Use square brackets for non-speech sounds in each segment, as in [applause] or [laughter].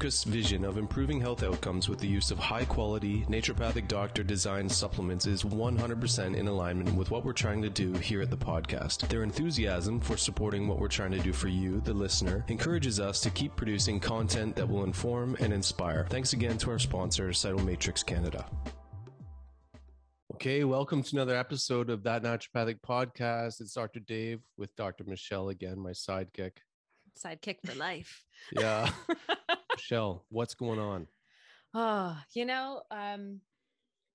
vision of improving health outcomes with the use of high quality, naturopathic doctor designed supplements is 100% in alignment with what we're trying to do here at the podcast. Their enthusiasm for supporting what we're trying to do for you, the listener, encourages us to keep producing content that will inform and inspire. Thanks again to our sponsor, Cytomatrix Canada. Okay, welcome to another episode of That Naturopathic Podcast. It's Dr. Dave with Dr. Michelle again, my sidekick. Sidekick for life. Yeah. [laughs] Michelle, what's going on? oh, you know, um,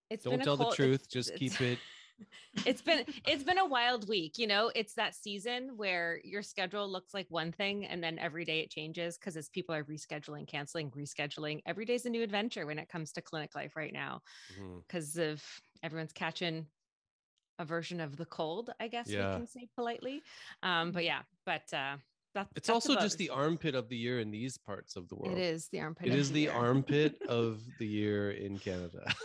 it's Don't been a tell the truth, it's- just it's- keep it. [laughs] it's been it's been a wild week you know it's that season where your schedule looks like one thing and then every day it changes because as people are rescheduling canceling rescheduling every day's a new adventure when it comes to clinic life right now because of everyone's catching a version of the cold i guess Yeah. we can say politely um but yeah but uh that, It's also just the armpit of the year in these parts of the world. it is the armpit It of is the year. armpit [laughs] of the year in Canada. [laughs]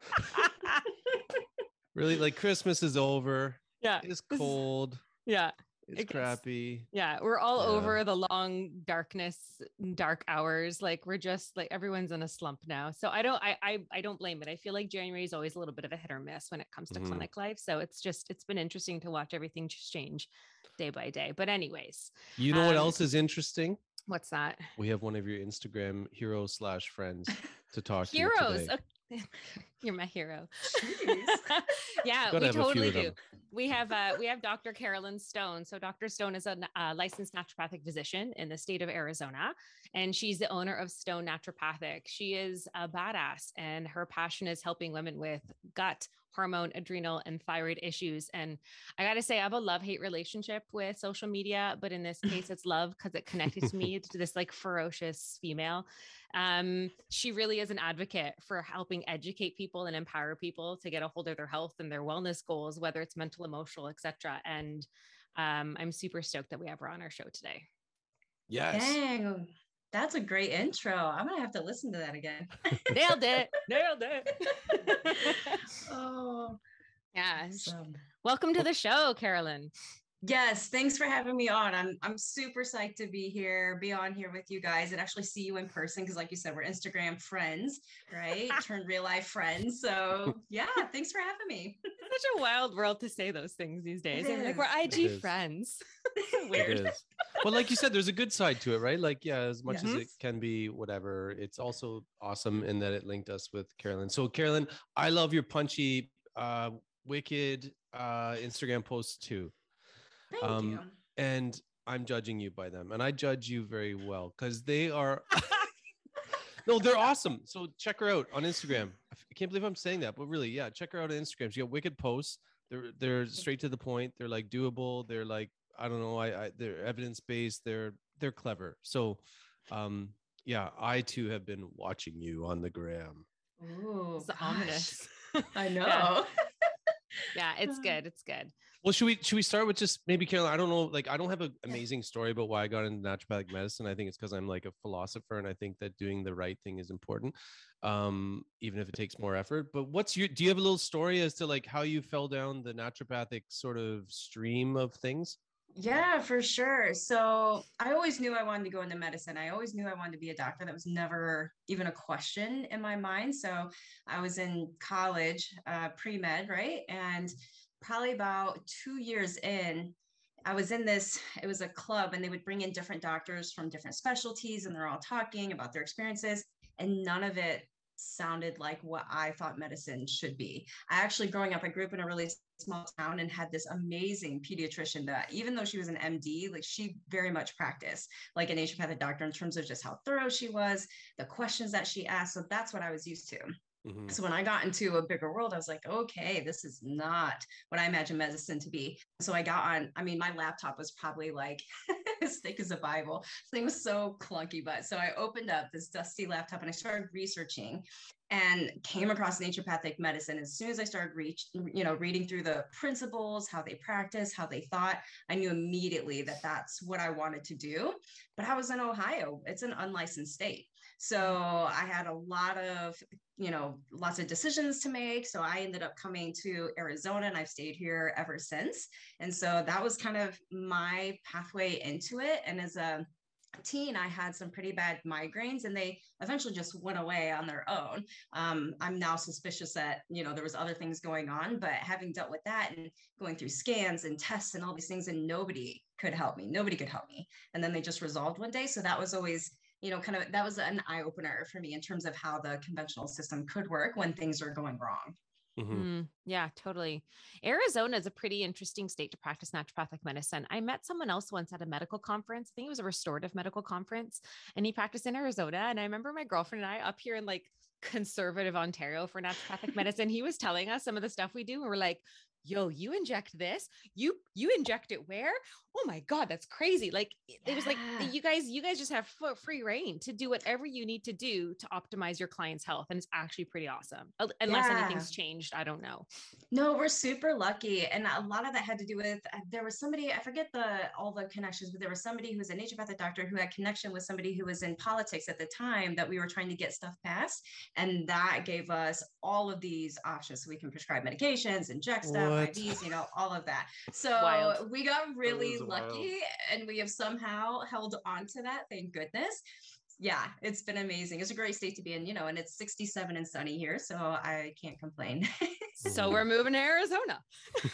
[laughs] really, like Christmas is over. yeah It's cold. yeah It's It crappy. Yeah, we're all Yeah. over the long darkness, dark hours. Like we're just like everyone's in a slump now. So I don't I I, I don't blame it. I feel like January is always a little bit of a hit or miss when it comes to Mhm. clinic life. So it's just it's been interesting to watch everything just change day by day. But anyways, You know what Um, else is interesting? what's that? We have one of your Instagram heroes slash friends to [laughs] talk to. Heroes. today. Okay. [laughs] You're my hero. [laughs] Yeah, we have a few totally do. we have uh, we have Dr. Carolyn Stone. So Dr. Stone is a uh, licensed naturopathic physician in the state of Arizona, and she's the owner of Stone Naturopathic. She is a badass, and her passion is helping women with gut, hormone, adrenal, and thyroid issues. And I got to say, I have a love hate relationship with social media, but in this case, it's love because it connected to me [laughs] to this like ferocious female. Um, she really is an advocate for helping educate people and empower people to get a hold of their health and their wellness goals, whether it's mental, emotional, etc. And um, I'm super stoked that we have her on our show today. Yes. Dang, that's a great intro. I'm gonna have to listen to that again. Nailed it! [laughs] Nailed it! oh, [laughs] yeah. awesome. Welcome to the show, Carolyn. Yes, thanks for having me on. I'm I'm super psyched to be here, be on here with you guys, and actually see you in person because, like you said, we're Instagram friends, right? [laughs] Turn real life friends. So yeah, thanks for having me. It's such a wild world to say those things these days. I'm like we're IG is. friends. [laughs] [laughs] It Weird. is. But like you said, there's a good side to it, right? Like, yeah, as much as it can be whatever, it's also awesome in that it linked us with Carolyn. So, Carolyn, I love your punchy, uh, wicked uh, Instagram posts too. Thank Um, you. And I'm judging you by them. And I judge you very well because they are. [laughs] no, they're awesome. So check her out on Instagram. I can't believe I'm saying that, but really, yeah, check her out on Instagram. She got wicked posts. They're they're straight to the point. They're like doable. They're like I don't know. I, I they're evidence based. They're they're clever. So, um, yeah, I too have been watching you on the gram. Ooh, It's gosh. ominous. [laughs] I know. Yeah. Yeah, it's good. It's good. Well, should we should we start with just maybe Carolyn? I don't know, like I don't have an amazing story about why I got into naturopathic medicine. I think it's because I'm like a philosopher, and I think that doing the right thing is important, um, even if it takes more effort. But what's your? Do you have a little story as to like how you fell down the naturopathic sort of stream of things? Yeah, for sure. So I always knew I wanted to go into medicine. I always knew I wanted to be a doctor. That was never even a question in my mind. So I was in college, uh, pre med, right? And probably about two years in, I was in this, it was a club, and they would bring in different doctors from different specialties, and they're all talking about their experiences. And none of it sounded like what I thought medicine should be. I actually, growing up, I grew up in a really small town and had this amazing pediatrician that even though she was an MD, like she very much practiced like a naturopathic doctor in terms of just how thorough she was, the questions that she asked. So that's what I was used to. Mm-hmm. So when I got into a bigger world, I was like, okay, this is not what I imagine medicine to be. So I got on, I mean, my laptop was probably like [laughs] as thick as a Bible. Thing was so clunky, but so I opened up this dusty laptop and I started researching and came across naturopathic medicine as soon as i started reach you know reading through the principles how they practice how they thought i knew immediately that that's what i wanted to do but i was in ohio it's an unlicensed state so i had a lot of you know lots of decisions to make so i ended up coming to arizona and i've stayed here ever since and so that was kind of my pathway into it and as a teen, I had some pretty bad migraines and they eventually just went away on their own. Um, I'm now suspicious that, you know, there was other things going on, but having dealt with that and going through scans and tests and all these things and nobody could help me, nobody could help me. And then they just resolved one day. So that was always, you know, kind of, that was an eye opener for me in terms of how the conventional system could work when things are going wrong. Mm-hmm. Mm, yeah, totally. Arizona is a pretty interesting state to practice naturopathic medicine. I met someone else once at a medical conference. I think it was a restorative medical conference, and he practiced in Arizona. And I remember my girlfriend and I up here in like conservative Ontario for naturopathic medicine. He was telling us some of the stuff we do. And we're like, yo you inject this you you inject it where oh my god that's crazy like yeah. it was like you guys you guys just have free reign to do whatever you need to do to optimize your client's health and it's actually pretty awesome unless yeah. anything's changed i don't know no we're super lucky and a lot of that had to do with uh, there was somebody i forget the all the connections but there was somebody who was a naturopathic doctor who had connection with somebody who was in politics at the time that we were trying to get stuff passed and that gave us all of these options so we can prescribe medications inject stuff what? IVs, you know, all of that. So wild. we got really lucky and we have somehow held on to that. Thank goodness. Yeah, it's been amazing. It's a great state to be in, you know, and it's 67 and sunny here. So I can't complain. [laughs] so we're moving to Arizona.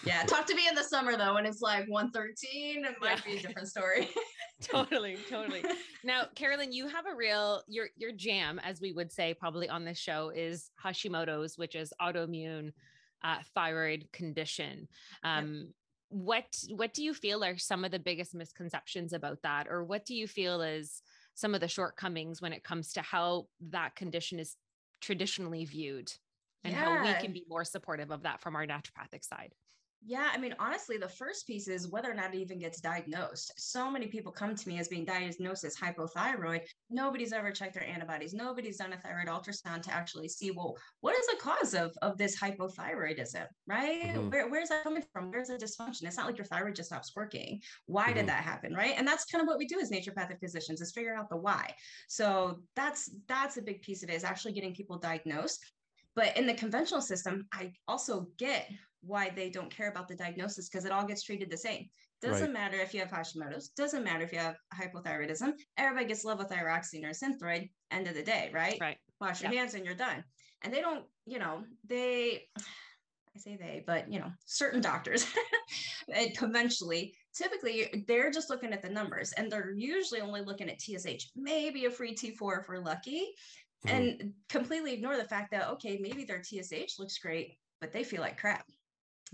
yeah. Talk to me in the summer though, when it's like 113, it might yeah. be a different story. [laughs] totally, totally. [laughs] Now, Carolyn, you have a real your your jam, as we would say probably on this show, is Hashimoto's, which is autoimmune uh, thyroid condition. Um, yep. What what do you feel are some of the biggest misconceptions about that, or what do you feel is some of the shortcomings when it comes to how that condition is traditionally viewed, and yeah. how we can be more supportive of that from our naturopathic side? Yeah, I mean, honestly, the first piece is whether or not it even gets diagnosed. So many people come to me as being diagnosed as hypothyroid. Nobody's ever checked their antibodies. Nobody's done a thyroid ultrasound to actually see, well, what is the cause of, of this hypothyroidism, right? Mm-hmm. Where, where's that coming from? Where's the dysfunction? It's not like your thyroid just stops working. Why mm-hmm. did that happen, right? And that's kind of what we do as naturopathic physicians is figure out the why. So that's that's a big piece of it is actually getting people diagnosed. But in the conventional system, I also get why they don't care about the diagnosis because it all gets treated the same. Doesn't right. matter if you have Hashimoto's, doesn't matter if you have hypothyroidism. Everybody gets levothyroxine or synthroid, end of the day, right? Right. Wash your hands and you're done. And they don't, you know, they, I say they, but, you know, certain doctors [laughs] conventionally, typically they're just looking at the numbers and they're usually only looking at TSH, maybe a free T4 if we're lucky, mm-hmm. and completely ignore the fact that, okay, maybe their TSH looks great, but they feel like crap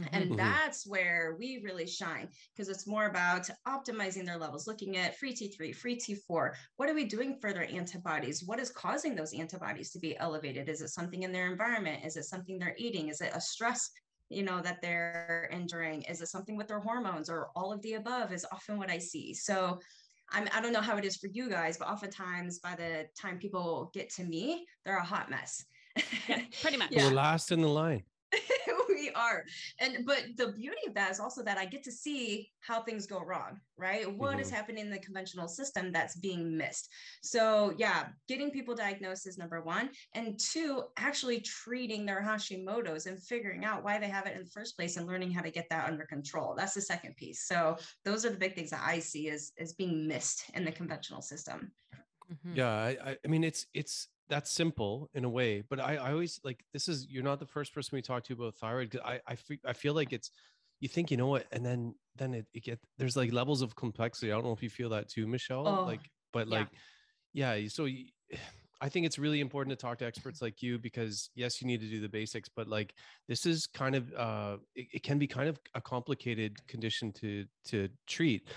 Mm-hmm. And mm-hmm. that's where we really shine because it's more about optimizing their levels, looking at free T3, free T4. What are we doing for their antibodies? What is causing those antibodies to be elevated? Is it something in their environment? Is it something they're eating? Is it a stress? you know that they're enduring is it something with their hormones or all of the above is often what i see so I'm, I don't know how it is for you guys, but oftentimes by the time people get to me, they're a hot mess. yeah, pretty [laughs] much. Yeah. We're last in the line. [laughs] really are. And but the beauty of that is also that I get to see how things go wrong, right? What is Mhm. happening in the conventional system that's being missed. So yeah, getting people diagnosed is number one. And two, actually treating their Hashimoto's and figuring out why they have it in the first place and learning how to get that under control. That's the second piece. So those are the big things that I see as, as being missed in the conventional system. Mhm. Yeah, I, I, I mean, it's it's that's simple in a way, but I, I always like this is you're not the first person we talked to about thyroid. 'cause I, I, fe- I feel like it's you think you know what, and then then it, it get there's like levels of complexity. I don't know if you feel that too, Michelle. Oh, like, but yeah. like, yeah. So you, [sighs] I think it's really important to talk to experts like you because yes, you need to do the basics, but like this is kind of uh, it, it can be kind of a complicated condition to to treat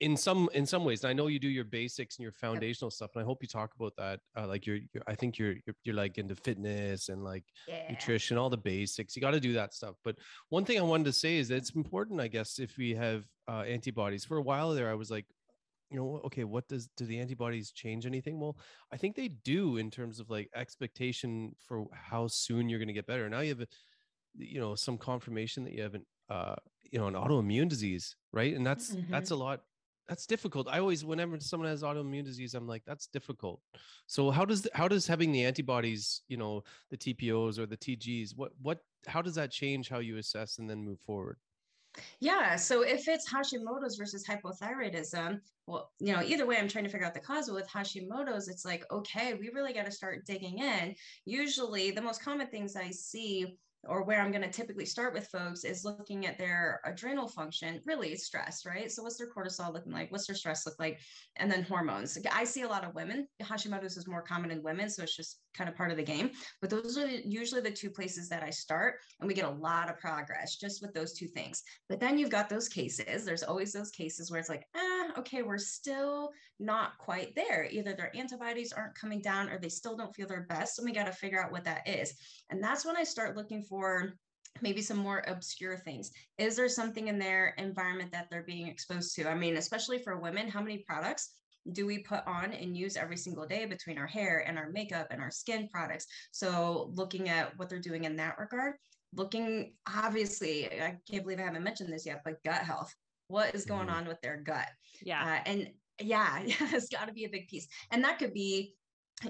in some in some ways and i know you do your basics and your foundational stuff and i hope you talk about that uh, like you're, you're i think you're, you're you're like into fitness and like Yeah. nutrition all the basics you got to do that stuff but one thing i wanted to say is that it's important i guess if we have uh, antibodies. For a while there i was like you know okay what does do the antibodies change anything? Well i think they do in terms of like expectation for how soon you're going to get better. Now you have a- you know some confirmation that you have an uh you know an autoimmune disease right? And that's that's a lot that's difficult i always whenever someone has autoimmune disease i'm like that's difficult so how does how does having the antibodies you know the tpos or the tgs what what how does that change how you assess and then move forward Yeah. So if it's Hashimoto's versus hypothyroidism, well, you know, either way, I'm trying to figure out the cause. But with Hashimoto's, it's like, okay, we really got to start digging in. Usually, the most common things I see or where I'm going to typically start with folks is looking at their adrenal function, really stress, right? So what's their cortisol looking like? What's their stress look like? And then hormones. I see a lot of women. Hashimoto's is more common in women, so it's just kind of part of the game. But those are usually the two places that I start, and we get a lot of progress just with those two things. But then you've got those cases. There's always those cases where it's like, ah, okay, we're still not quite there. Either their antibodies aren't coming down or they still don't feel their best. And we got to figure out what that is. And that's when I start looking for maybe some more obscure things. Is there something in their environment that they're being exposed to? I mean, especially for women, how many products do we put on and use every single day between our hair and our makeup and our skin products? So, looking at what they're doing in that regard, looking obviously, I can't believe I haven't mentioned this yet, but gut health. What is going Mhm. on with their gut? Yeah. Uh, and yeah, [laughs] it's got to be a big piece. And that could be,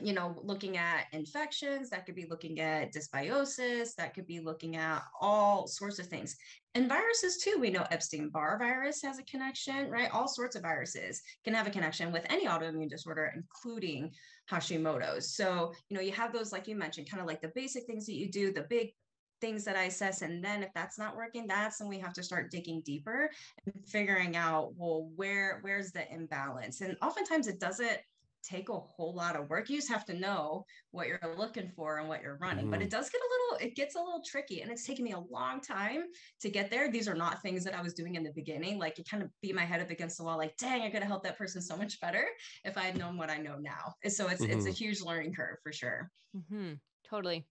you know, looking at infections, that could be looking at dysbiosis, that could be looking at all sorts of things. And viruses too. We know Epstein Barr virus has a connection, right? All sorts of viruses can have a connection with any autoimmune disorder, including Hashimoto's. So, you know, you have those, like you mentioned, kind of like the basic things that you do, the big things that I assess. And then if that's not working, that's when we have to start digging deeper and figuring out, well, where where's the imbalance? And oftentimes it doesn't take a whole lot of work. You just have to know what you're looking for and what you're running. But Mhm. it does get a little, it gets a little tricky. And it's taken me a long time to get there. These are not things that I was doing in the beginning. Like it kind of beat my head up against the wall, like, dang, I could have helped that person so much better if I had known what I know now. And so it's it's a huge learning curve for sure. hmm Totally.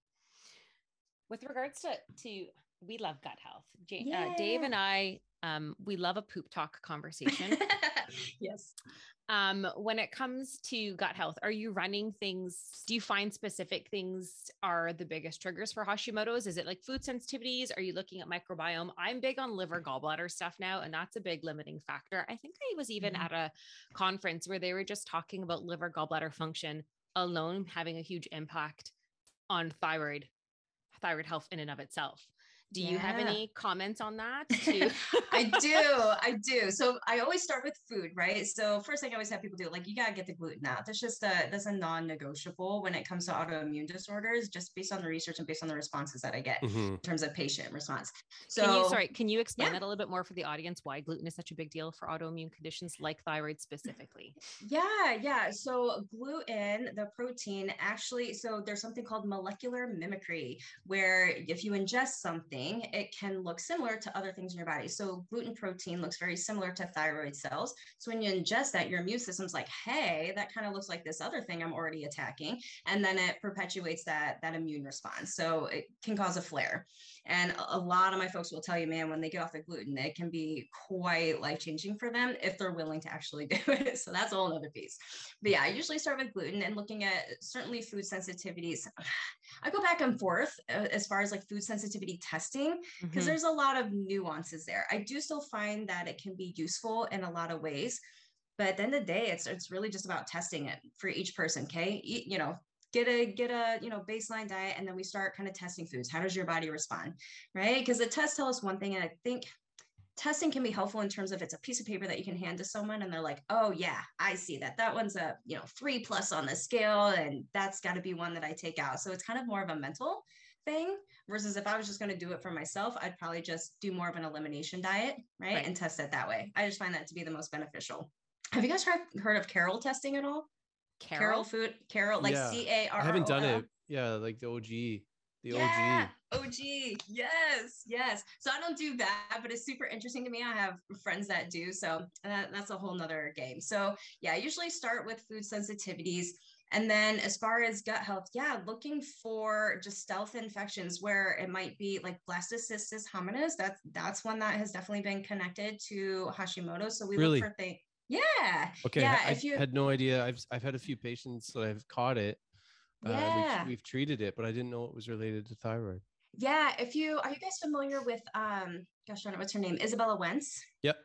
With regards to to we love gut health. Ja- uh, Dave and I, um, we love a poop talk conversation. [laughs] yes. um, when it comes to gut health, are you running things? Do you find specific things are the biggest triggers for Hashimoto's? Is it like food sensitivities? Are you looking at microbiome? I'm big on liver gallbladder stuff now, and that's a big limiting factor. I think I was even Mhm. at a conference where they were just talking about liver gallbladder function alone having a huge impact on thyroid, thyroid health in and of itself. Do you have any comments on that? [laughs] I do. [laughs] I do. So I always start with food, right? So first thing I always have people do, like you gotta get the gluten out. That's just a that's a non-negotiable when it comes to autoimmune disorders, just based on the research and based on the responses that I get Mhm. in terms of patient response. So can you sorry, can you explain yeah. that a little bit more for the audience why gluten is such a big deal for autoimmune conditions like thyroid specifically? Yeah, yeah. So gluten, the protein, actually, so there's something called molecular mimicry, where if you ingest something, it can look similar to other things in your body. So gluten protein looks very similar to thyroid cells. So when you ingest that, your immune system's like, hey, that kind of looks like this other thing I'm already attacking. And then it perpetuates that that immune response. So it can cause a flare. And a lot of my folks will tell you, man, when they get off the gluten, it can be quite life changing for them if they're willing to actually [laughs] do it. So that's a whole other piece. But yeah, I usually start with gluten and looking at certainly food sensitivities. [sighs] I go back and forth uh, as far as like food sensitivity testing because Mhm. there's a lot of nuances there. I do still find that it can be useful in a lot of ways, but at the end of the day, it's it's really just about testing it for each person. Okay, you know, get a get a you know baseline diet, and then we start kind of testing foods. How does your body respond, right? Because the tests tell us one thing, and I think testing can be helpful in terms of it's a piece of paper that you can hand to someone and they're like oh yeah i see that that one's a you know three plus on the scale and that's got to be one that i take out so it's kind of more of a mental thing versus if i was just going to do it for myself i'd probably just do more of an elimination diet right, Right. and test it that way i just find that to be the most beneficial have you guys heard, heard of Carroll testing at all Carroll. food Carroll like Yeah. c-a-r I haven't done it. Yeah, like the OG, the yeah, OG. OG. Yes, yes. So I don't do that, but it's super interesting to me. I have friends that do. So that, that's a whole nother game. So yeah, I usually start with food sensitivities. And then as far as gut health, yeah, looking for just stealth infections where it might be like blastocystis hominis. That's that's one that has definitely been connected to Hashimoto. So we Really? look for things. Yeah. Okay, Yeah, I, if you- had no idea. I've I've had a few patients that I've caught it. Uh, Yeah. we've, we've treated it, but I didn't know it was related to thyroid. Yeah. If you are you guys familiar with um gosh, I don't know what's her name? Izabella Wentz? Yep.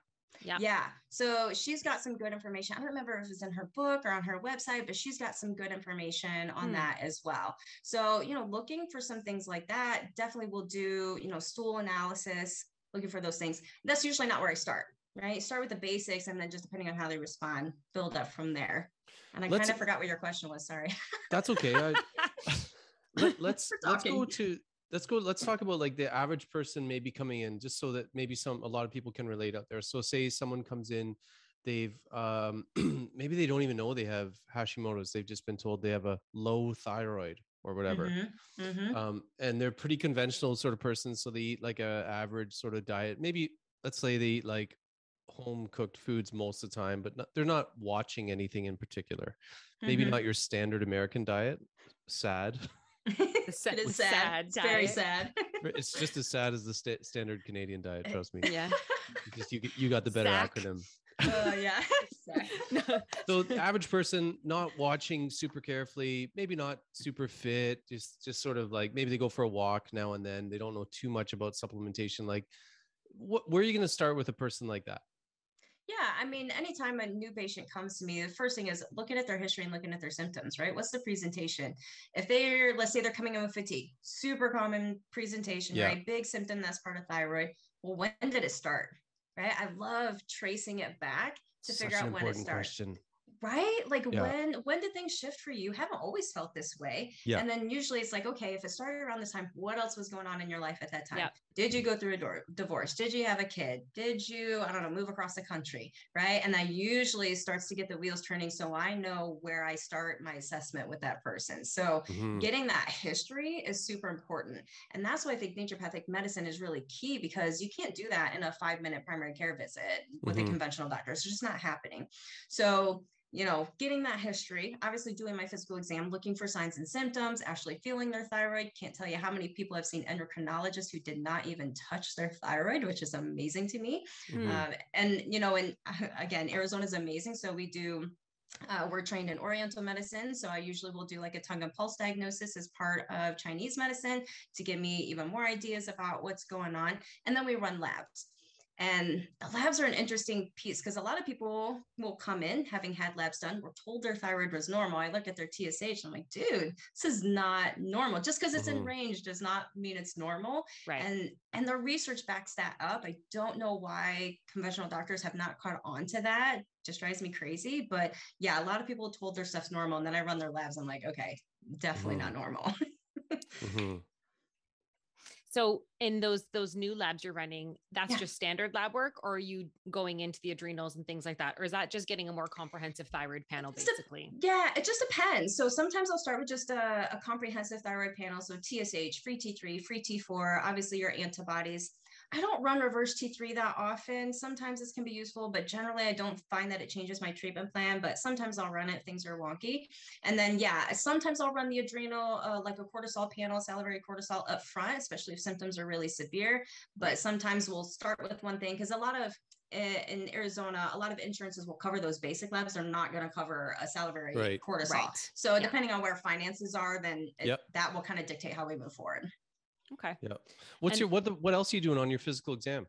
Yeah. Yeah. So she's got some good information. I don't remember if it was in her book or on her website, but she's got some good information on Hmm. that as well. So, you know, looking for some things like that, definitely will do, you know, stool analysis, looking for those things. That's usually not where I start, right? Start with the basics and then just depending on how they respond, build up from there. And I kind of forgot what your question was. Sorry. [laughs] That's okay. I, [laughs] let, let's let's go to let's go let's talk about like the average person maybe coming in just so that maybe some a lot of people can relate out there so say someone comes in they've um [clears throat] maybe they don't even know they have hashimoto's they've just been told they have a low thyroid or whatever Mhm, mhm. um and they're pretty conventional sort of person so they eat like a average sort of diet maybe let's say they eat like home cooked foods most of the time but not, they're not watching anything in particular maybe Mhm. not your standard american diet sad [laughs] sa- it is sad sad. It's very sad. it's just as sad as the sta- standard canadian diet Eh, trust me Yeah. because you you got the better Zach. acronym [laughs] Oh yeah. Sad. [laughs] so the average person not watching super carefully maybe not super fit just just sort of like maybe they go for a walk now and then they don't know too much about supplementation like what where are you going to start with a person like that Yeah, I mean, anytime a new patient comes to me, the first thing is looking at their history and looking at their symptoms, right? What's the presentation? If they're, let's say they're coming in with fatigue, super common presentation, Yeah. right? Big symptom that's part of thyroid. Well, when did it start? Right? I love tracing it back to Such figure out when it important starts. question Right? Like Yeah. when when did things shift for you? You haven't always felt this way. Yeah. And then usually it's like, okay, if it started around this time, what else was going on in your life at that time? Yeah. Did you go through a divorce? Did you have a kid? Did you, I don't know, move across the country? Right. And that usually starts to get the wheels turning. So I know where I start my assessment with that person. So Mhm. getting that history is super important. And that's why I think naturopathic medicine is really key because you can't do that in a five minute primary care visit with Mhm. a conventional doctor. It's just not happening. So, you know, getting that history, obviously doing my physical exam, looking for signs and symptoms, actually feeling their thyroid. Can't tell you how many people I've seen endocrinologists who did not even touch their thyroid, which is amazing to me. Mhm. Um, and you know, and [laughs] again, Arizona is amazing. So we do. Uh, we're trained in Oriental medicine, so I usually will do like a tongue and pulse diagnosis as part of Chinese medicine to give me even more ideas about what's going on. And then we run labs. And labs are an interesting piece because a lot of people will come in having had labs done. We're told their thyroid was normal. I look at their TSH and I'm like, dude, this is not normal. Just because it's in Mhm. range does not mean it's normal right. and and the research backs that up i don't know why conventional doctors have not caught on to that just drives me crazy but yeah a lot of people told their stuff's normal and then i run their labs i'm like okay definitely not normal [laughs] Mhm. So in those those new labs you're running, that's Yeah. just standard lab work, or are you going into the adrenals and things like that, or is that just getting a more comprehensive thyroid panel It's a- basically? yeah it just depends so sometimes i'll start with just a, a comprehensive thyroid panel so tsh free t3 free t4 obviously your antibodies I don't run reverse T3 that often. Sometimes this can be useful, but generally I don't find that it changes my treatment plan. But sometimes I'll run it, things are wonky. And then, yeah, sometimes I'll run the adrenal, uh, like a cortisol panel, salivary cortisol up front, especially if symptoms are really severe. But sometimes we'll start with one thing because a lot of eh, in Arizona, a lot of insurances will cover those basic labs. They're not going to cover a salivary Right. cortisol. Right. So Yeah. depending on where finances are, then it, Yep. that will kind of dictate how we move forward. Okay. Yeah. What's And- your what the, what else are you doing on your physical exam?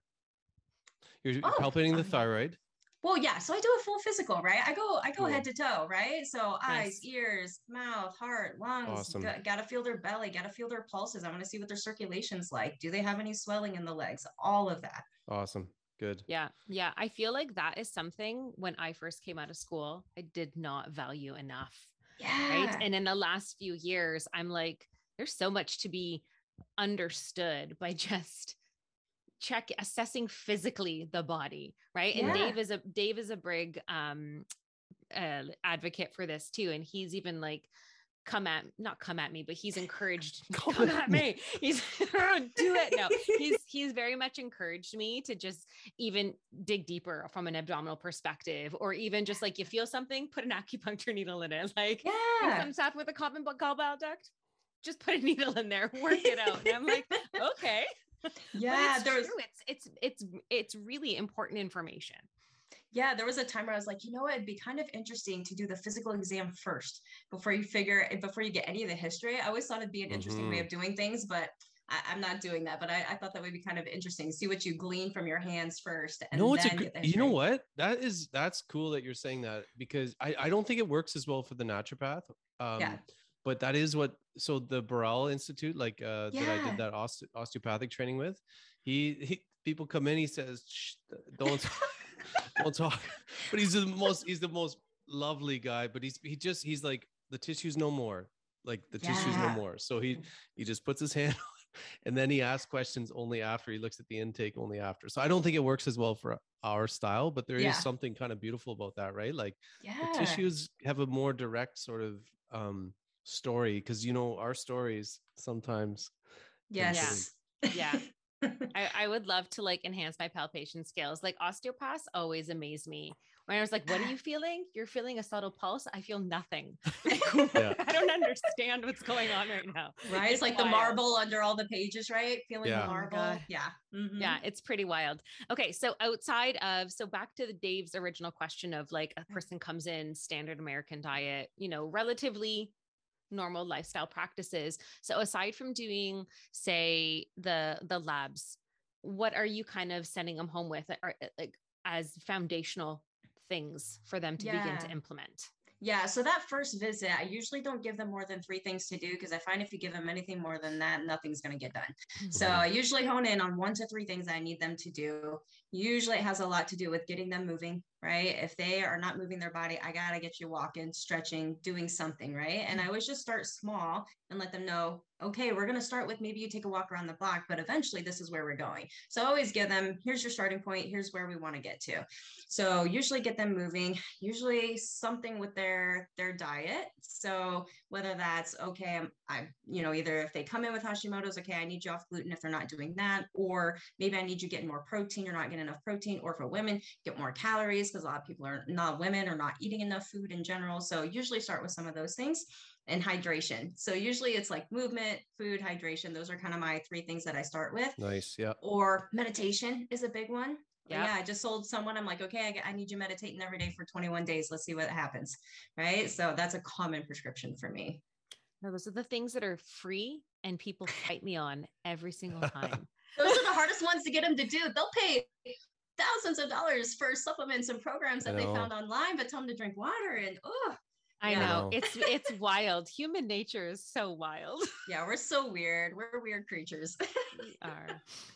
You're, you're Oh, palpating the um, thyroid. Well, yeah. So I do a full physical, right? I go, I go Cool. head to toe, right? So eyes, ears, mouth, heart, lungs. Awesome. Got, to feel their belly. Got to feel their pulses. I want to see what their circulation's like. Do they have any swelling in the legs? All of that. Awesome. Good. Yeah. Yeah. I feel like that is something when I first came out of school, I did not value enough. Yeah. Right. And in the last few years, I'm like, there's so much to be understood by [laughs] just check assessing physically the body right and Yeah. dave is a dave is a brig um uh, advocate for this too and he's even like come at not come at me but he's encouraged Come come, at me. me he's [laughs] do it no he's he's very much encouraged me to just even dig deeper from an abdominal perspective or even just like you feel something put an [laughs] acupuncture needle in it like yeah. some stuff with a common book gallbladder duct just put a needle in there work it out and i'm like [laughs] okay Yeah. it's There was, true. It's it's it's it's really important information. yeah, there was a time where I was like, you know what? It'd be kind of interesting to do the physical exam first before you figure, before you get any of the history. I always thought it'd be an interesting way Mhm. of doing things, but I, I'm not doing that. But I, I thought that would be kind of interesting. See what you glean from your hands first. And no, it's a get the you know what? That is that's cool that you're saying that because I I don't think it works as well for the naturopath. Um, Yeah. But that is what so the Barral Institute, like uh, that I did that oste- osteopathic training with, he, he people come in, he says, don't [laughs] don't talk. But he's the most he's the most lovely guy. But he's he just he's like the tissues no more, like the tissues no more. So he he just puts his hand on, [laughs] and then he asks questions only after he looks at the intake only after. So I don't think it works as well for our style, but there is Yeah. something kind of beautiful about that, right? Like Yeah. the tissues have a more direct sort of um story because you know our stories sometimes can Yes. Yeah. [laughs] I, I would love to like enhance my palpation skills. Like osteopaths always amaze me. When I was like, what are you [sighs] feeling? You're feeling a subtle pulse. I feel nothing. [laughs] Yeah. I don't understand what's going on right now. right? It's like the marble under all the pages, right? Feeling Yeah. the Oh marble. God. yeah. Mhm. Yeah, it's pretty wild. Okay, so outside of so back to the Dave's original question of like a person comes in standard American diet, you know, relatively normal lifestyle practices. So aside from doing say the the labs, what are you kind of sending them home with or like as foundational things for them to begin to implement? Yeah, so that first visit, I usually don't give them more than three things to do because I find if you give them anything more than that, nothing's going to get done. So Mhm. I usually hone in on one to three things I need them to do. Usually it has a lot to do with getting them moving, right? If they are not moving their body, I got to get you walking, stretching, doing something, right? And I always just start small and let them know, okay, we're going to start with maybe you take a walk around the block, but eventually this is where we're going. So always give them, here's your starting point, here's where we want to get to. So usually get them moving, usually something with their their diet. So whether that's okay, I'm, I you know either if they come in with Hashimoto's, okay, I need you off gluten if they're not doing that, or maybe I need you getting more protein, you're not getting enough protein, or for women, get more calories because a lot of people are not women are not eating enough food in general. So usually start with some of those things and hydration. So usually it's like movement, food, hydration. Those are kind of my three things that I start with nice yeah or meditation is a big one. But Yep. Yeah, I just sold someone. I'm like, okay, I need you meditating every day for 21 days. Let's see what happens. Right. So that's a common prescription for me. No, Those are the things that are free and people fight me on every single time. Those are the hardest ones to get them to do. They'll pay thousands of dollars for supplements and programs that they found online, but tell them to drink water. And oh, I Yeah. know it's [laughs] it's wild. Human nature is so wild. [laughs] yeah, we're so weird. We're weird creatures. [laughs] We are.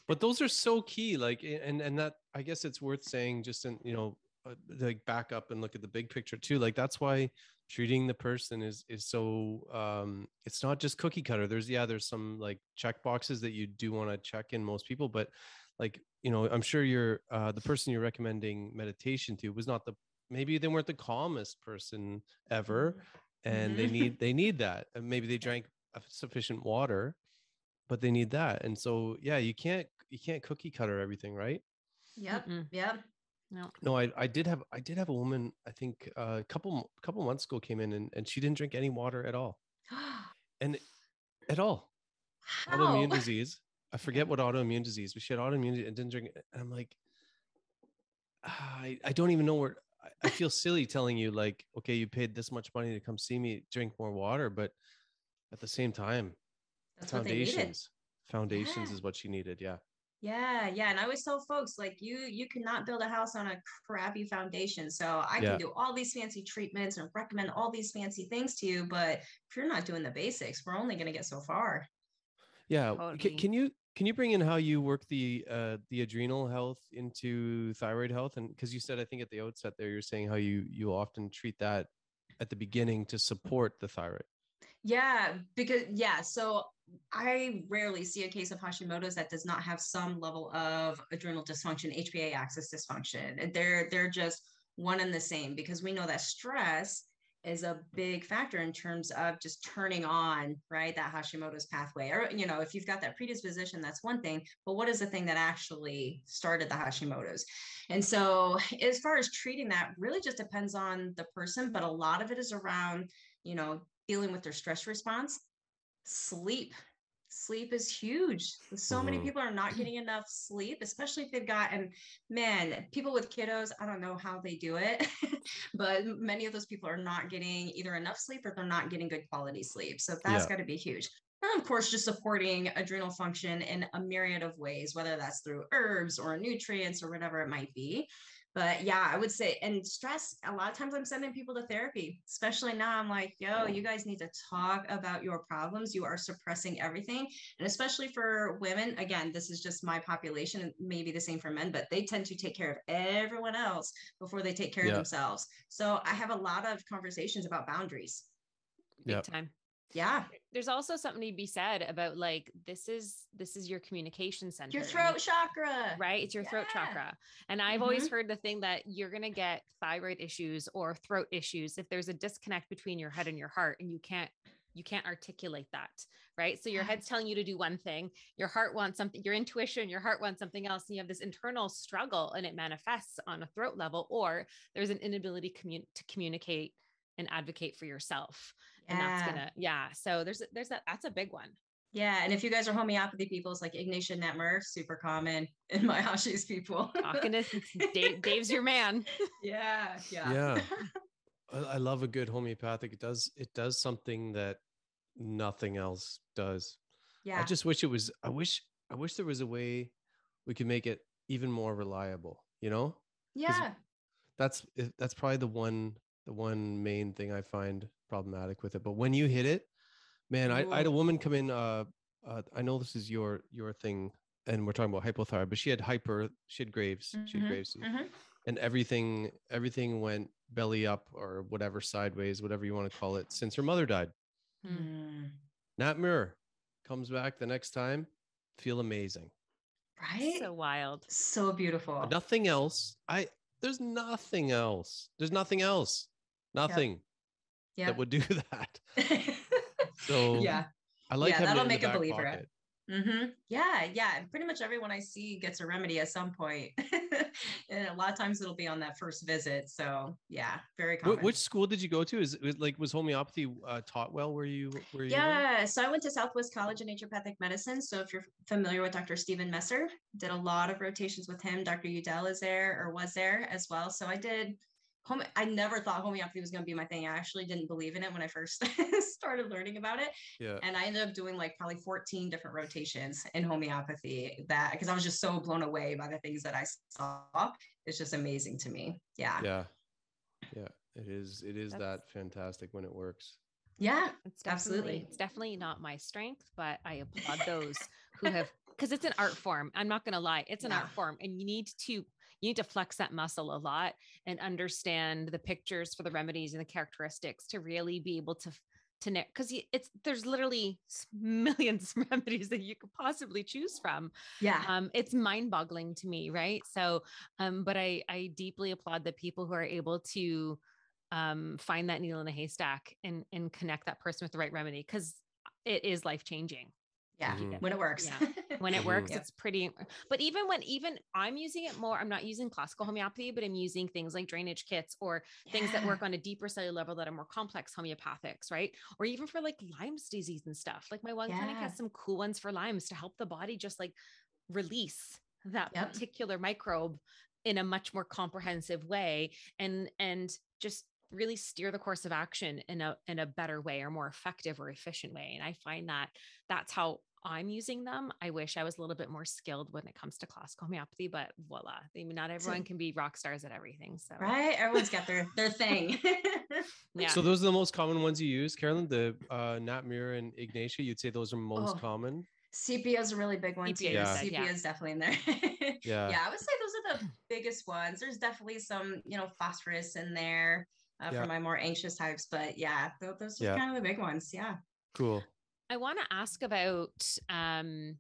but those are so key like and and that i guess it's worth saying just in you know uh, like back up and look at the big picture too like that's why treating the person is is so um it's not just cookie cutter there's yeah there's some like check boxes that you do want to check in most people but like you know i'm sure you're uh the person you're recommending meditation to was not the maybe they weren't the calmest person ever and they Mhm. need they need that and maybe they [laughs] drank sufficient water but they need that and so yeah you can't you can't cookie cutter everything right yep. Mm-mm. Yep. No. no i i did have i did have a woman i think uh, a couple couple months ago came in and, and she didn't drink any water at all [gasps] and at all autoimmune disease i [laughs] forget what autoimmune disease but she had autoimmune and didn't drink it and i'm like i i don't even know where I- I feel silly telling you like, okay, you paid this much money to come see me, drink more water, but at the same time, That's what they needed. foundations, foundations Yeah. is what she needed. Yeah. Yeah, yeah. And I always tell folks like you you cannot build a house on a crappy foundation. So I Yeah. can do all these fancy treatments and recommend all these fancy things to you, but if you're not doing the basics, we're only going to get so far. Yeah. w- ca- Can you can you bring in how you work the uh the adrenal health into thyroid health? And because you said I think at the outset there you're saying how you you often treat that at the beginning to support the thyroid. Yeah, because yeah, so I rarely see a case of Hashimoto's that does not have some level of adrenal dysfunction, HPA axis dysfunction. They're they're just one and the same because we know that stress is a big factor in terms of just turning on right that Hashimoto's pathway. Or you know, if you've got that predisposition, that's one thing. But what is the thing that actually started the Hashimoto's? And so, as far as treating that, really just depends on the person. But a lot of it is around you know dealing with their stress response sleep. Sleep is huge. So many Mhm. people are not [clears throat] getting enough sleep especially if they've got and man people with kiddos i don't know how they do it [laughs] but many of those people are not getting either enough sleep or they're not getting good quality sleep. So that's Yeah. got to be huge. And of course just supporting adrenal function in a myriad of ways whether that's through herbs or nutrients or whatever it might be but yeah, I would say, and stress, a lot of times I'm sending people to therapy, especially now. I'm like, yo, you guys need to talk about your problems. You are suppressing everything. And especially for women, again, this is just my population, and maybe the same for men, but they tend to take care of everyone else before they take care Yeah. of themselves. So I have a lot of conversations about boundaries. Big Yep. time. Yeah. There's also something to be said about like this is this is your communication center. Your throat chakra. right? It's your throat chakra. And I've always mm-hmm. heard the thing that you're going to get thyroid issues or throat issues if there's a disconnect between your head and your heart and you can't you can't articulate that, right? So your head's telling you to do one thing, your heart wants something, your intuition, your heart wants something else, and you have this internal struggle and it manifests on a throat level or there's an inability commun- to communicate and advocate for yourself. And that's Yeah. going to yeah, so there's there's that that's a big one. Yeah, and if you guys are homeopathy people, it's like Ignatia Nat Mur, super common [laughs] in my Hashi's people. Talking to [laughs] [laughs] Dave, Dave's your man. yeah, yeah. Yeah. I, I love a good homeopathic. It does it does something that nothing else does. yeah. I just wish it was I wish I wish there was a way we could make it even more reliable, you know? yeah. That's that's probably the one the one main thing I find problematic with it. But when you hit it, man, I, I had a woman come in uh, uh I know this is your your thing and we're talking about hypothyroid, but she had hyper she had Graves, she had Mhm, Graves disease. mhm. and everything everything went belly up or whatever sideways, whatever you want to call it, since her mother died. Mm. Nat Mur comes back the next time, feel amazing. Right? So wild. So beautiful. But nothing else. I there's nothing else. There's nothing else. Nothing yeah. that would do [laughs] that. [laughs] So yeah. I like Yeah, that'll it in the make a believer. pocket. hmm Yeah, yeah. and Pretty much everyone I see gets a remedy at some point. [laughs] and a lot of times it'll be on that first visit. So yeah, very common. Wh- which school did you go to? Is it like was homeopathy uh, taught well where you where you were? Yeah, so I went to Southwest College of Naturopathic Medicine. So if you're familiar with Dr. Stephen Messer, did a lot of rotations with him. Dr. Udell is there or was there as well. So I did home. I never thought homeopathy was going to be my thing. I actually didn't believe in it when I first [laughs] started learning about it. Yeah. And I ended up doing like probably 14 different rotations in homeopathy that because I was just so blown away by the things that I saw. It's just amazing to me. Yeah. Yeah. Yeah. It is it is That's- that fantastic when it works. Yeah. It's definitely, Absolutely. it's definitely not my strength, but I applaud those who have because it's an art form. I'm not gonna lie, it's an Yeah. art form, and you need to you need to flex that muscle a lot and understand the pictures for the remedies and the characteristics to really be able to to know because it's there's literally millions of [laughs] remedies that you could possibly choose from. Yeah. um, it's mind-boggling to me right? So um, but i i deeply applaud the people who are able to um, find that needle in a haystack and and connect that person with the right remedy because it is life-changing Yeah. Mhm. When it works. Yeah. [laughs] when it works Yeah. it's pretty but even when even i'm using it more i'm not using classical homeopathy but i'm using things like drainage kits or things that work on a deeper cellular level that are more complex homeopathics right or even for like lyme's disease and stuff like my one clinic has some cool ones for lyme's to help the body just like release that Yep. particular microbe in a much more comprehensive way and and just really steer the course of action in a in a better way or more effective or efficient way and i find that that's how I'm using them. I wish I was a little bit more skilled when it comes to classical [laughs] homeopathy, but voila. I mean, not everyone can be rock stars at everything. So right. Everyone's got their their thing. [laughs] yeah. So those are the most common ones you use, Carolyn. The uh, Nat Mur and Ignatia. You'd say those are most Oh. common. Sepia is a really big one too. Sepia, you said, Sepia yeah. is definitely in there. [laughs] Yeah. yeah, I would say those are the biggest ones. There's definitely some, you know, phosphorus in there uh, Yeah. for my more anxious types, but yeah, those are Yeah. kind of the big ones. Yeah. Cool. I want to ask about um,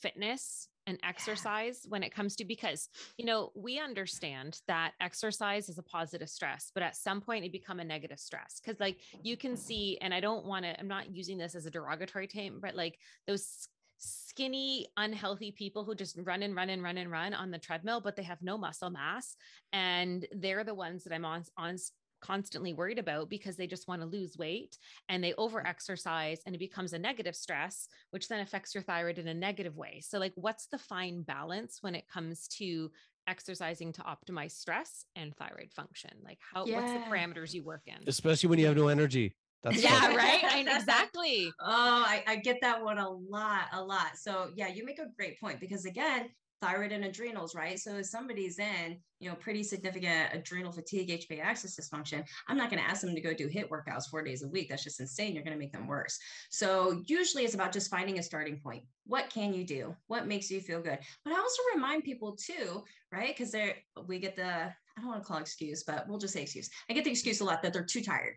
fitness and exercise when it comes to because you know we understand that exercise is a positive stress but at some point it become a negative stress because like you can see and i don't want to i'm not using this as a derogatory term but like those skinny unhealthy people who just run and run and run and run on the treadmill but they have no muscle mass and they're the ones that i'm on on constantly worried about because they just want to lose weight and they mm. over exercise and it becomes a negative stress which then affects your thyroid in a negative way. So like what's the fine balance when it comes to exercising to optimize stress and thyroid function? Like how what's the parameters you work in? Especially when you have no energy. That's yeah tough. right? I know [laughs] exactly. Oh, I, I get that one a lot, a lot. So yeah, you make a great point because again, thyroid and adrenals, right? So if somebody's in, you know, pretty significant adrenal fatigue, HPA axis dysfunction, I'm not going to ask them to go do HIIT workouts four days a week. That's just insane. You're going to make them worse. So usually it's about just finding a starting point. What can you do? What makes you feel good? But I also remind people too, right? Because they're we get the I don't want to call excuse, but we'll just say excuse. I get the excuse a lot that they're too tired,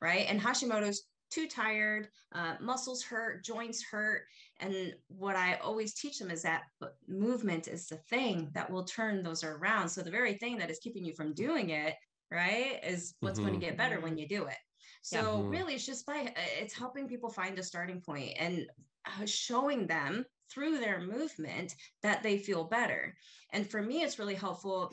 right? And Hashimoto's too tired, uh, muscles hurt, joints hurt. And what I always teach them is that movement is the thing that will turn those around. So the very thing that is keeping you from doing it, right, is what's going Mhm. to get better when you do it. So Mhm. really, it's just by uh, it's helping people find a starting point and uh, showing them through their movement that they feel better. And for me, it's really helpful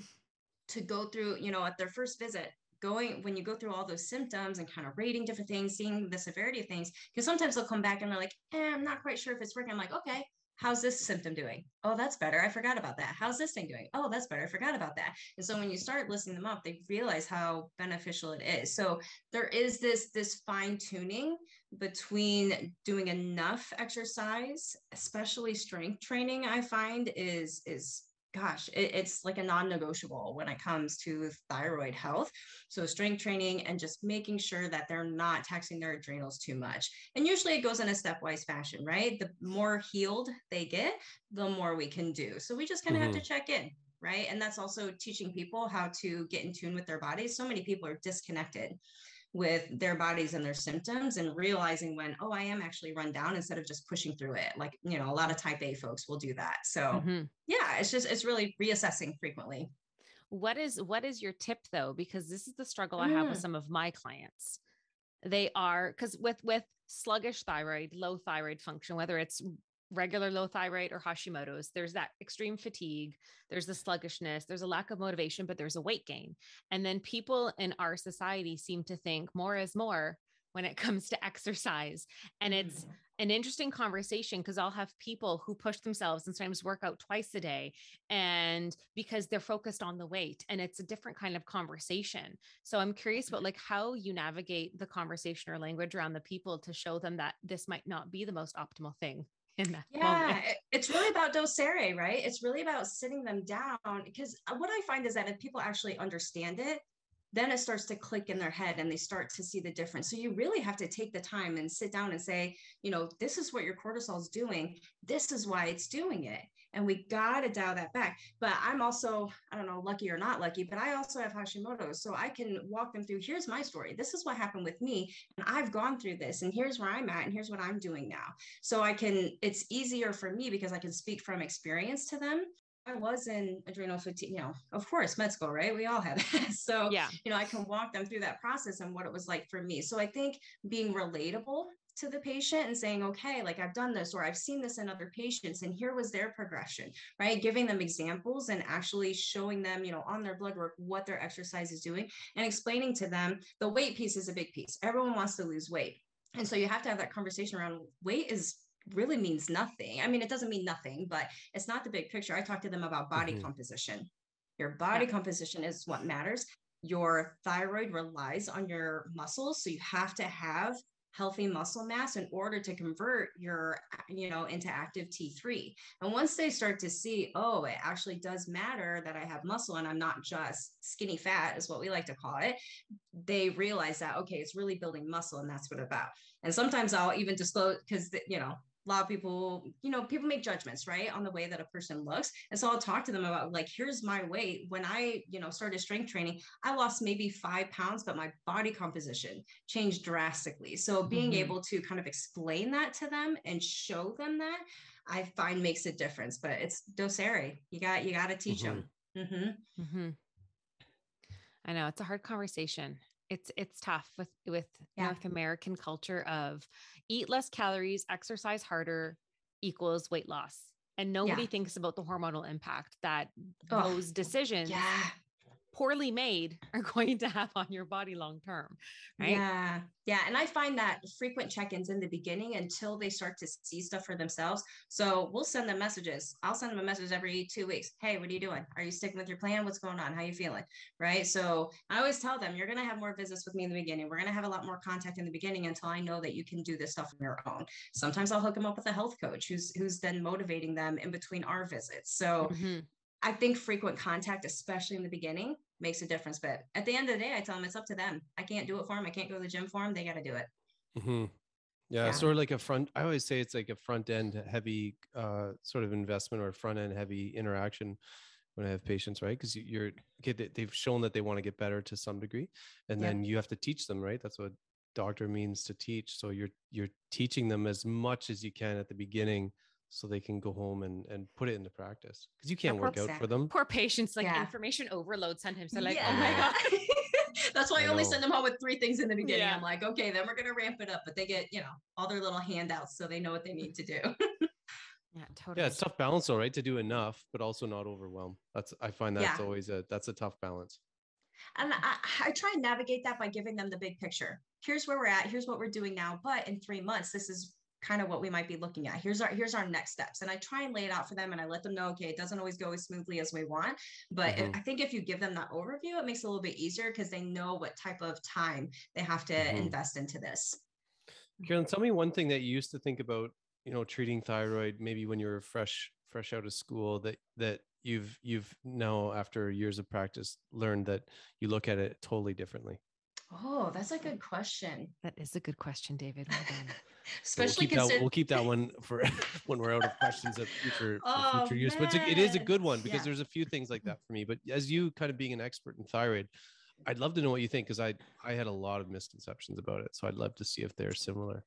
to go through, you know, at their first visit, going when you go through all those symptoms and kind of rating different things, seeing the severity of things, because sometimes they'll come back and they're like, eh, I'm not quite sure if it's working. I'm like, okay, how's this symptom doing? Oh, that's better. I forgot about that. How's this thing doing? Oh, that's better. I forgot about that. And so when you start listing them up, they realize how beneficial it is. So there is this this fine tuning between doing enough exercise, especially strength training. I find is is gosh, it, it's like a non-negotiable when it comes to thyroid health. So strength training and just making sure that they're not taxing their adrenals too much. And usually it goes in a stepwise fashion, right? The more healed they get, the more we can do. So we just kind of have to mm-hmm. check in, right? And that's also teaching people how to get in tune with their bodies. So many people are disconnected with their bodies and their symptoms and realizing when oh i am actually run down instead of just pushing through it. Like you know a lot of type a folks will do that. So Mhm. yeah it's just it's really reassessing frequently. What is what is your tip though? Because this is the struggle i have with Mm. some of my clients. They are because with with sluggish thyroid low thyroid function whether it's regular low thyroid or hashimoto's there's that extreme fatigue there's the sluggishness there's a lack of motivation but there's a weight gain and then people in our society seem to think more is more when it [laughs] comes to exercise and it's Mm. an interesting conversation because I'll have people who push themselves and sometimes work out twice a day and because they're focused on the weight and it's a different kind of conversation. So I'm curious about like how you navigate the conversation or language around the people to show them that this might not be the most optimal thing in that yeah moment. it's really about docere right? It's really about sitting them down because uh, what i find is that if people actually understand it then it starts to click in their head and they start to see the difference. So you really have to take the time and sit down and say you know this is what your cortisol is doing. This is why it's doing it and we got to dial that back. But i'm also i don't know lucky or not lucky but i also have hashimoto's so i can walk them through here's my story. This is what happened with me and i've gone through this and here's where i'm at and here's what i'm doing now. So i can it's easier for me because i can speak from experience to them. I was in adrenal fatigue you know of course med school right? We all had that. [laughs] So Yeah. you know i can walk them through that process and what it was like for me. So i think being relatable to the patient and saying okay like i've done this or i've seen this in other patients and here was their progression right giving them examples and actually showing them you know on their blood work what their exercise is doing and explaining to them the weight piece is a big piece everyone wants to lose weight and so you have to have that conversation around weight is really means nothing. I mean, it doesn't mean nothing, but it's not the big picture. I talk to them about body Mhm. composition. Your body composition is what matters. Your thyroid relies on your muscles. So you have to have healthy muscle mass in order to convert your you know into active t3 and once they start to see oh it actually does matter that i have muscle and i'm not just skinny fat is what we like to call it they realize that okay it's really building muscle and that's what about. And sometimes i'll even disclose because you know a lot of people, you know, people make judgments, right, on the way that a person looks. And so I'll talk to them about, like, here's my weight. When I, you know, started strength training, I lost maybe five pounds, but my body composition changed drastically. So being mm-hmm. able to kind of explain that to them and show them that, I find makes a difference. But it's docere. You got, you got to teach mm-hmm. them. Mm-hmm. Mm-hmm. I know it's a hard conversation it's it's tough with with yeah. North American culture of eat less calories, exercise harder equals weight loss. And nobody yeah. thinks about the hormonal impact that oh, those decisions yeah poorly made [laughs] are going to have on your body long term right? Yeah yeah and i find that frequent check-ins in the beginning until they start to see stuff for themselves. So we'll send them messages. I'll send them a message every two weeks. Hey what are you doing? Are you sticking with your plan? What's going on? How you feeling? Right? So i always tell them you're going to have more visits with me in the beginning. We're going to have a lot more contact in the beginning until i know that you can do this stuff on your own. Sometimes i'll hook them up with a health coach who's who's then motivating them in between our visits. So mm-hmm. I think frequent contact, especially in the beginning, makes a difference. But at the end of the day, I tell them it's up to them. I can't do it for them. I can't go to the gym for them. They got to do it. Mm-hmm. Yeah, yeah, sort of like a front. I always say it's like a front end heavy uh, sort of investment or front end heavy interaction when I have patients, right? Because you're they've shown that they want to get better to some degree, and yeah. then you have to teach them, right? That's what doctor means to teach. So you're you're teaching them as much as you can at the beginning so they can go home and and put it into practice because you can't work out for them poor patients like yeah. information overload sometimes they're like yeah. oh my god [laughs] that's why I, I only send them home with three things in the beginning yeah. i'm like okay then we're gonna ramp it up but they get you know all their little handouts so they know what they need to do [laughs] yeah totally [laughs] yeah it's tough balance though right to do enough but also not overwhelm that's i find that's always a that's a tough balance and I, I, try and navigate that by giving them the big picture. Here's where we're at. Here's what we're doing now. But in three months, this is kind of what we might be looking at. Here's our here's our next steps, and I try and lay it out for them, and I let them know, okay, it doesn't always go as smoothly as we want, but mm-hmm. it, I think if you give them that overview, it makes it a little bit easier because they know what type of time they have to mm-hmm. invest into this. Carolyn, tell me one thing that you used to think about, you know, treating thyroid, maybe when you were fresh fresh out of school, that that you've you've now after years of practice learned that you look at it totally differently. Oh, that's a good question. That is a good question, David. Well done. [laughs] Especially we'll keep, that, we'll keep that [laughs] one for [laughs] when we're out of questions at future, oh, future use. But a, it is a good one because yeah. there's a few things like that for me. But as you kind of being an expert in thyroid, I'd love to know what you think because I I had a lot of misconceptions about it. So I'd love to see if they're similar.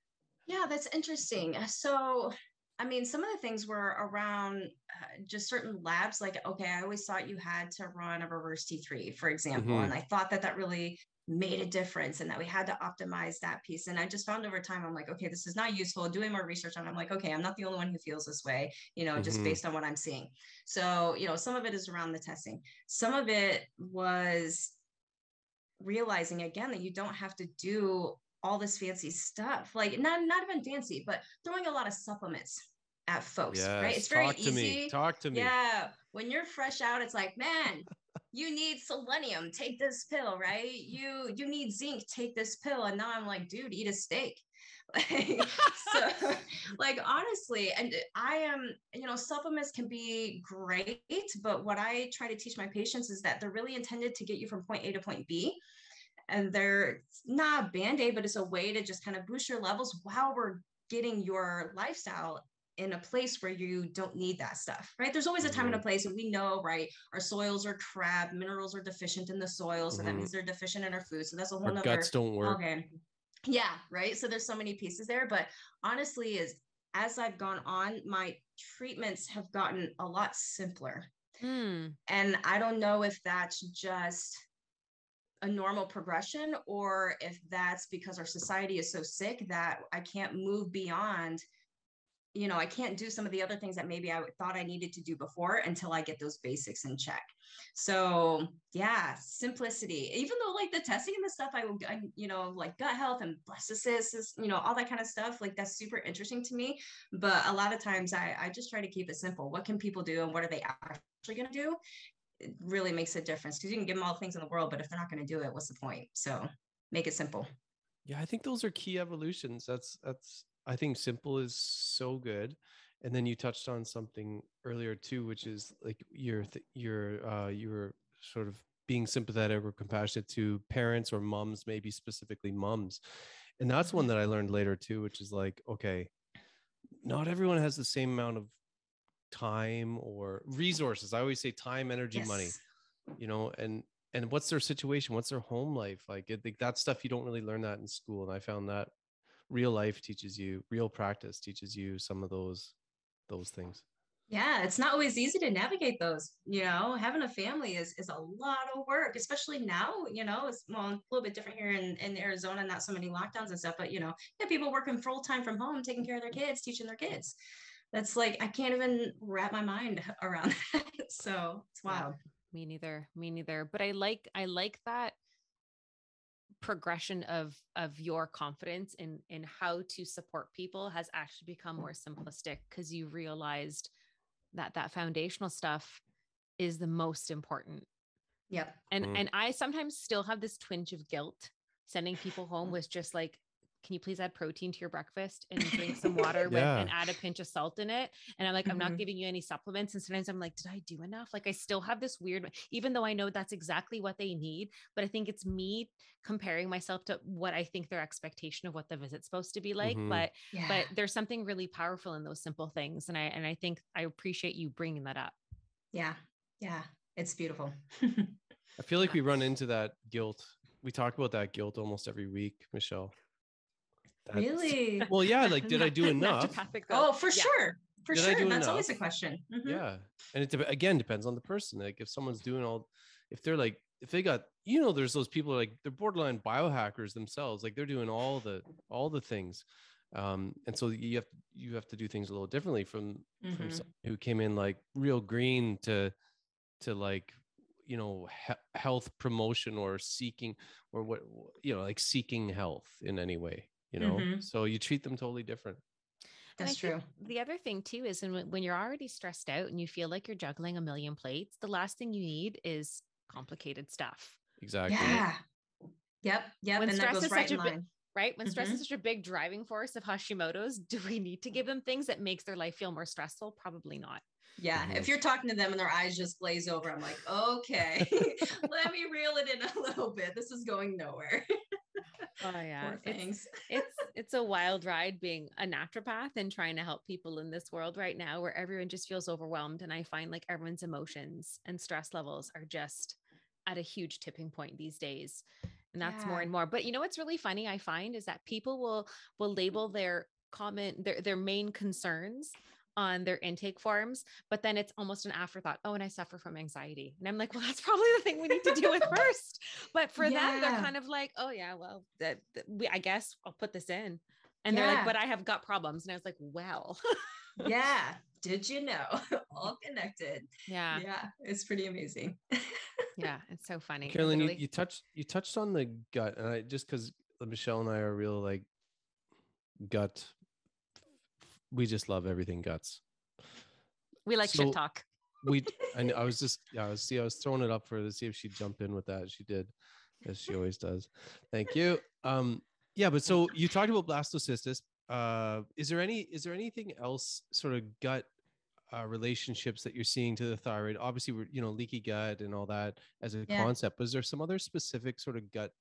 Yeah, that's interesting. So I mean, some of the things were around uh, just certain labs. Like, okay, I always thought you had to run a reverse T3, for example. Mm-hmm. And I thought that that really made a difference and that we had to optimize that piece. And I just found over time, I'm like, okay, this is not useful. Doing more research on, I'm like, okay, I'm not the only one who feels this way, you know, mm-hmm. just based on what I'm seeing. So, you know, some of it is around the testing. Some of it was realizing again that you don't have to do all this fancy stuff, like not not even fancy, but throwing a lot of supplements at folks, yes, right? It's very talk easy. To me. Talk to me. Yeah. When you're fresh out, it's like, man, you need selenium, take this pill, right? You you need zinc, take this pill. And now I'm like, dude, eat a steak. [laughs] Like, so [laughs] like honestly, and I am, you know, supplements can be great, but what I try to teach my patients is that they're really intended to get you from point A to point B. And they're not a band-aid, but it's a way to just kind of boost your levels while we're getting your lifestyle in a place where you don't need that stuff, right? There's always a time mm-hmm. and a mm-hmm. place, and we know, right? Our soils are crap, minerals are deficient in the soil, so mm-hmm. that means they're deficient in our food. So that's a whole our nother, guts don't work. Okay. Yeah, right. So there's so many pieces there, but honestly, is as I've gone on, my treatments have gotten a lot simpler. Mm. And I don't know if that's just a normal progression or if that's because our society is so sick that I can't move beyond you know, I can't do some of the other things that maybe I thought I needed to do before until I get those basics in check. So yeah, simplicity. Even though like the testing and the stuff, I, I you know, like gut health and blastocystis, you know, all that kind of stuff, like that's super interesting to me. But a lot of times I, I just try to keep it simple. What can people do and what are they actually going to do? It really makes a difference because you can give them all the things in the world, but if they're not going to do it, what's the point? So make it simple. Yeah, I think those are key evolutions. That's that's I think simple is so good. And then you touched on something earlier too, which is like you're th- you're uh you're sort of being sympathetic or compassionate to parents or moms, maybe specifically moms. And that's one that I learned later too, which is like, okay, not everyone has the same amount of time or resources. I always say time, energy, money you know and and what's their situation what's their home life like it, like that stuff you don't really learn that in school and i found that real life teaches you real practice teaches you some of those those things Yeah, it's not always easy to navigate those. You know, having a family is is a lot of work, especially now. You know, it's well a little bit different here in, in Arizona, not so many lockdowns and stuff. But you know, yeah, people working full time from home, taking care of their kids, teaching their kids. That's like I can't even wrap my mind [laughs] around [laughs] that. So it's Yeah. wild. Me neither. Me neither. But I like I like that progression of of your confidence in in how to support people has actually become more simplistic because you realized that that foundational stuff is the most important. Yep. And Mm. and I sometimes still have this twinge of guilt sending people home with just like can you please add protein to your breakfast and drink some water with and add a pinch of salt in it? And I'm like, I'm not Mhm. giving you any supplements. And sometimes I'm like, did I do enough? Like, I still have this weird, even though I know that's exactly what they need, but I think it's me comparing myself to what I think their expectation of what the visit's supposed to be like. Mhm. But Yeah. but there's something really powerful in those simple things. And I and I think I appreciate you bringing that up. yeah. Yeah. It's beautiful. i feel like we run [laughs] into that guilt we talk about that guilt almost every week michelle That's- really? [laughs] well yeah like did i do [laughs] enough. Oh, for Yeah. sure. For Did sure. do That's always a enough? question. Mhm. yeah and it dep- again depends on the person like if someone's doing all if they're like if they got you know there's those people like they're borderline biohackers themselves like they're doing all the all the things um and so you have you have to do things a little differently from from Mhm. someone who came in like real green to to like you know he- health promotion or seeking or what you know like seeking health in any way you know Mhm. so you treat them totally different That's true. The other thing too is when, when you're already stressed out and you feel like you're juggling a million plates, the last thing you need is complicated stuff, exactly Yeah. Yep. Yep. When and that stress goes is right such in a bit- line. right? When stress Mhm. is such a big driving force of Hashimoto's, do we need to give them things that makes their life feel more stressful? Probably not. Yeah. Mhm. If you're talking to them and their eyes just glaze over, I'm like, okay, [laughs] let me reel it in a little bit. This is going nowhere. [laughs] Oh [laughs] yeah. It's, [laughs] it's it's a wild ride being a naturopath and trying to help people in this world right now where everyone just feels overwhelmed. And I find like everyone's emotions and stress levels are just at a huge tipping point these days. And that's more and more. But you know what's really funny I find is that people will will label their comment their their main concerns on their intake forms, but then it's almost an afterthought. Oh, and I suffer from anxiety. And I'm like, well, that's probably the thing we need to deal with [laughs] first. But for them, they're kind of like, oh yeah, well, that, that- we I guess I'll put this in. And they're like, but I have gut problems. And I was like, well, yeah. [laughs] Did you know? [laughs] All connected. yeah, Yeah. It's pretty amazing. yeah. It's so funny. I Carolyn, you, you touched you touched on the gut, and I just because Michelle and I are real like gut. We just love everything guts. we like so- shit talk. We [laughs] and I was just yeah, I was see I was throwing it up for her to see if she'd jump in with that. She did, as she always does. Thank you. Um, yeah, but so you talked about blastocystis. Uh, is there any is there anything else sort of gut uh, relationships that you're seeing to the thyroid? Obviously, we're you know leaky gut and all that as a Yeah. concept. But is there some other specific sort of gut?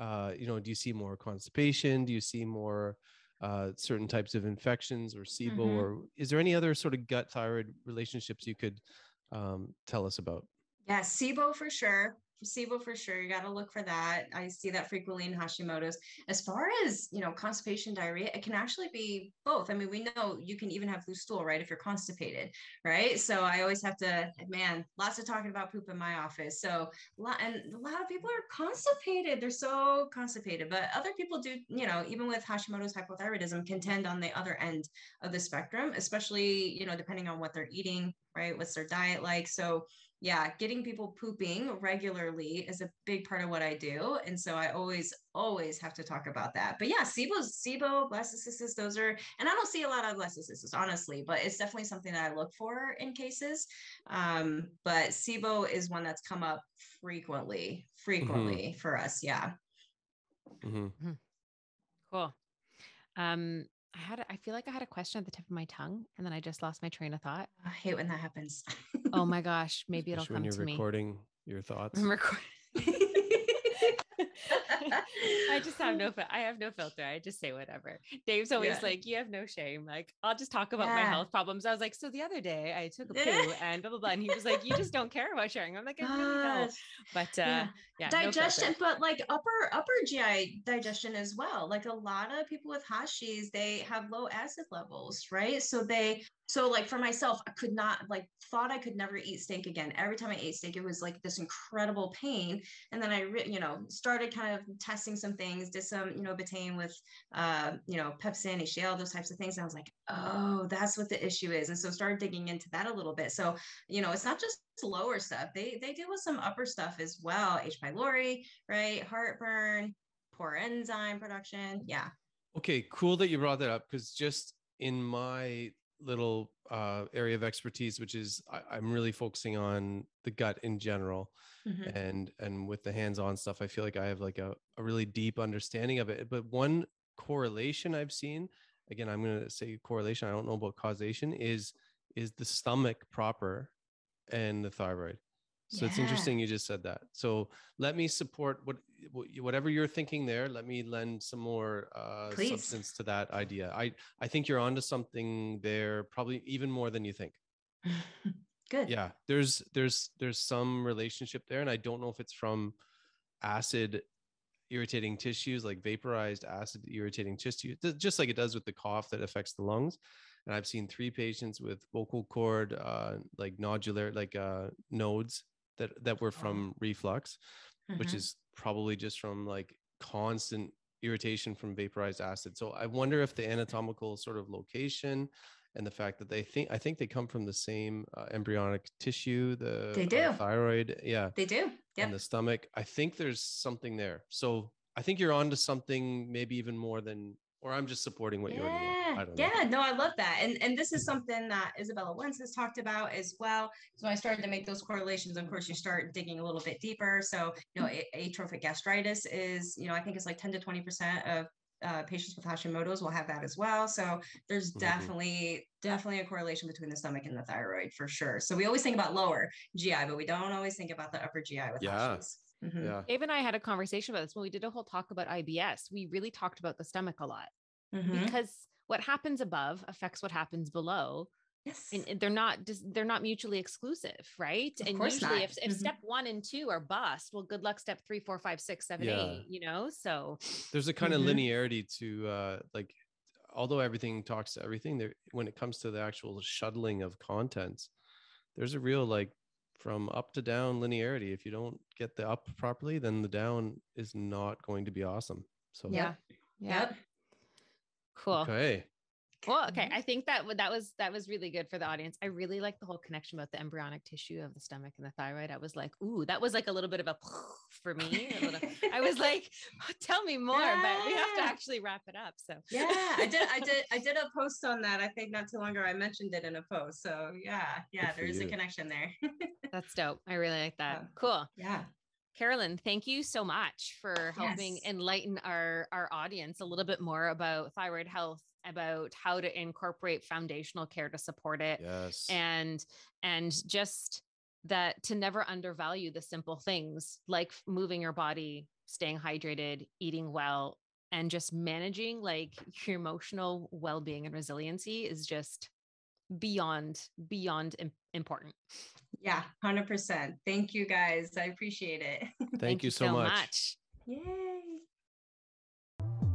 Uh, you know, do you see more constipation? Do you see more uh, certain types of infections or SIBO? Mhm. Or is there any other sort of gut thyroid relationships you could um, tell us about? Yeah, SIBO for sure. SIBO for sure. You got to look for that. I see that frequently in Hashimoto's. As far as, you know, constipation, diarrhea, it can actually be both. I mean, we know you can even have loose stool, right? If you're constipated, right? So I always have to, man, lots of talking about poop in my office. So, and a lot of people are constipated. They're so constipated, but other people do, you know, even with Hashimoto's hypothyroidism, contend on the other end of the spectrum, especially, you know, depending on what they're eating, right? What's their diet like? So, yeah, getting people pooping regularly is a big part of what I do. And so I always, always have to talk about that. But yeah, SIBO, SIBO, blastocystis, those are, and I don't see a lot of blastocystis, honestly, but it's definitely something that I look for in cases. Um, but SIBO is one that's come up frequently, frequently for us. Yeah. Mhm. Mhm. Cool. Um, I had, a, I feel like I had a question at the tip of my tongue, and then I just lost my train of thought. I hate when that happens. Oh my [laughs] gosh, maybe it'll Especially when you're to me. recording your thoughts. I'm recording. [laughs] I just have no, I have no filter. I just say whatever. Dave's always Yeah. like, "You have no shame." Like, I'll just talk about my health problems. I was like, "So the other day, I took a [laughs] poo and blah blah blah," and he was like, "You just don't care about sharing." I'm like, "I really don't." Gosh. But uh, Yeah. Yeah, no digestion but like upper upper gi digestion as well like a lot of people with hashis they have low acid levels right? So they so like for myself i could not like thought i could never eat steak again. Every time i ate steak it was like this incredible pain and then i re- you know started kind of testing some things did some you know betaine with uh you know pepsin hcl those types of things and i was like oh that's what the issue is and so started digging into that a little bit. So you know it's not just lower stuff they they deal with some upper stuff as well h pylori right heartburn poor enzyme production yeah Okay, cool that you brought that up because just in my little uh, area of expertise, which is I, I'm really focusing on the gut in general, Mhm. and and with the hands-on stuff, I feel like I have like a, a really deep understanding of it. But one correlation I've seen, again, I'm going to say correlation. I don't know about causation. Is is the stomach proper and the thyroid? So it's interesting you just said that. So let me support what what- whatever you're thinking there. Let me lend some more uh, Please. substance to that idea. I I think you're onto something there, probably even more than you think. [laughs] good Yeah, there's there's there's some relationship there, and I don't know if it's from acid irritating tissues, like vaporized acid irritating tissue, just like it does with the cough that affects the lungs. And I've seen three patients with vocal cord, uh, like nodular, like uh, nodes that that were from reflux, which Mhm. is probably just from like constant irritation from vaporized acid. So I wonder if the anatomical sort of location and the fact that they think I think they come from the same uh, embryonic tissue, the They uh, do. thyroid, yeah, they do yep and the stomach. I think there's something there. So I think you're onto something maybe even more than, or I'm just supporting what you already know. yeah, I don't know. yeah, no, I love that, and and this is something that Izabella Wentz has talked about as well. So I started to make those correlations. Of course, you start digging a little bit deeper. So you know, atrophic gastritis is, you know, I think it's like ten to twenty percent of uh, patients with Hashimoto's will have that as well. So there's Mhm. definitely definitely a correlation between the stomach and the thyroid for sure. So we always think about lower GI, but we don't always think about the upper GI with Yeah. Hashis. Mhm. Yeah. Dave and I had a conversation about this when we did a whole talk about IBS. We really talked about the stomach a lot Mhm. because what happens above affects what happens below. Yes. and they're not they're not mutually exclusive right Of and usually not. if, if Mhm. step one and two are bust well good luck step three four five six seven, eight. Yeah. you know so There's a kind of linearity to uh, like, although everything talks to everything, there when it comes to the actual shuttling of contents, there's a real like from up to down linearity. If you don't get the up properly, then the down is not going to be awesome. So Yep. yeah Yep. cool okay. Well okay Mhm. i think that that was that was really good for the audience i really like the whole connection about the embryonic tissue of the stomach and the thyroid i was like ooh that was like a little bit of a [laughs] for me little- i was [laughs] like [laughs] tell me more but we have to actually wrap it up so Yeah, I did. I did. I did a post on that. I think not too long ago. I mentioned it in a post. So yeah, yeah, for there is a connection there. that's dope i really like that Yeah. cool yeah. Carolyn, thank you so much for helping Yes. enlighten our our audience a little bit more about thyroid health, about how to incorporate foundational care to support it, Yes. and and just that to never undervalue the simple things like moving your body, staying hydrated, eating well, and just managing like your emotional well-being and resiliency is just beyond beyond important. Yeah. Hundred percent. Thank you guys. I appreciate it. Thank, you so, much. Yay.